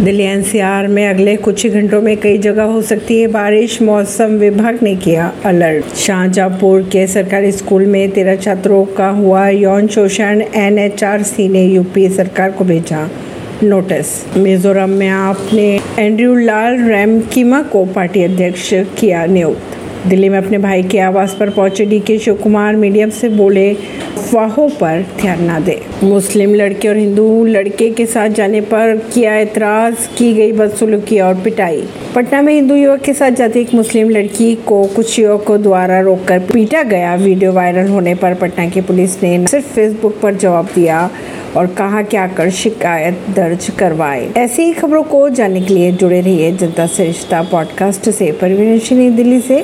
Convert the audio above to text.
Delhi NCR में अगले कुछ ही घंटों में कई जगह हो सकती है बारिश, मौसम विभाग ने किया अलर्ट। शाहजहांपुर के सरकारी स्कूल में तेरह छात्रों का हुआ यौन शोषण, एनएचआरसी ने यूपी सरकार को भेजा नोटिस। मिजोरम में आपने एंड्रयू लाल रैमकीमा को पार्टी अध्यक्ष किया नियुक्त। दिल्ली में अपने भाई के आवास पर पहुँचे डी के शिव कुमार मीडियम से बोले अफवाहों पर ध्यान न दे। मुस्लिम लड़के और हिंदू लड़के के साथ जाने पर किया एतराज़ की गई बदसलूकी और पिटाई। पटना में हिंदू युवक के साथ जाती एक मुस्लिम लड़की को कुछ युवकों द्वारा रोककर पीटा गया। वीडियो वायरल होने पर पटना की पुलिस ने सिर्फ़ फेसबुक पर जवाब दिया और कहा कि आकर शिकायत दर्ज करवाए। ऐसी ही खबरों को जानने के लिए जुड़े रहिए जनता से रिश्ता पॉडकास्ट से। परवीन दिल्ली से।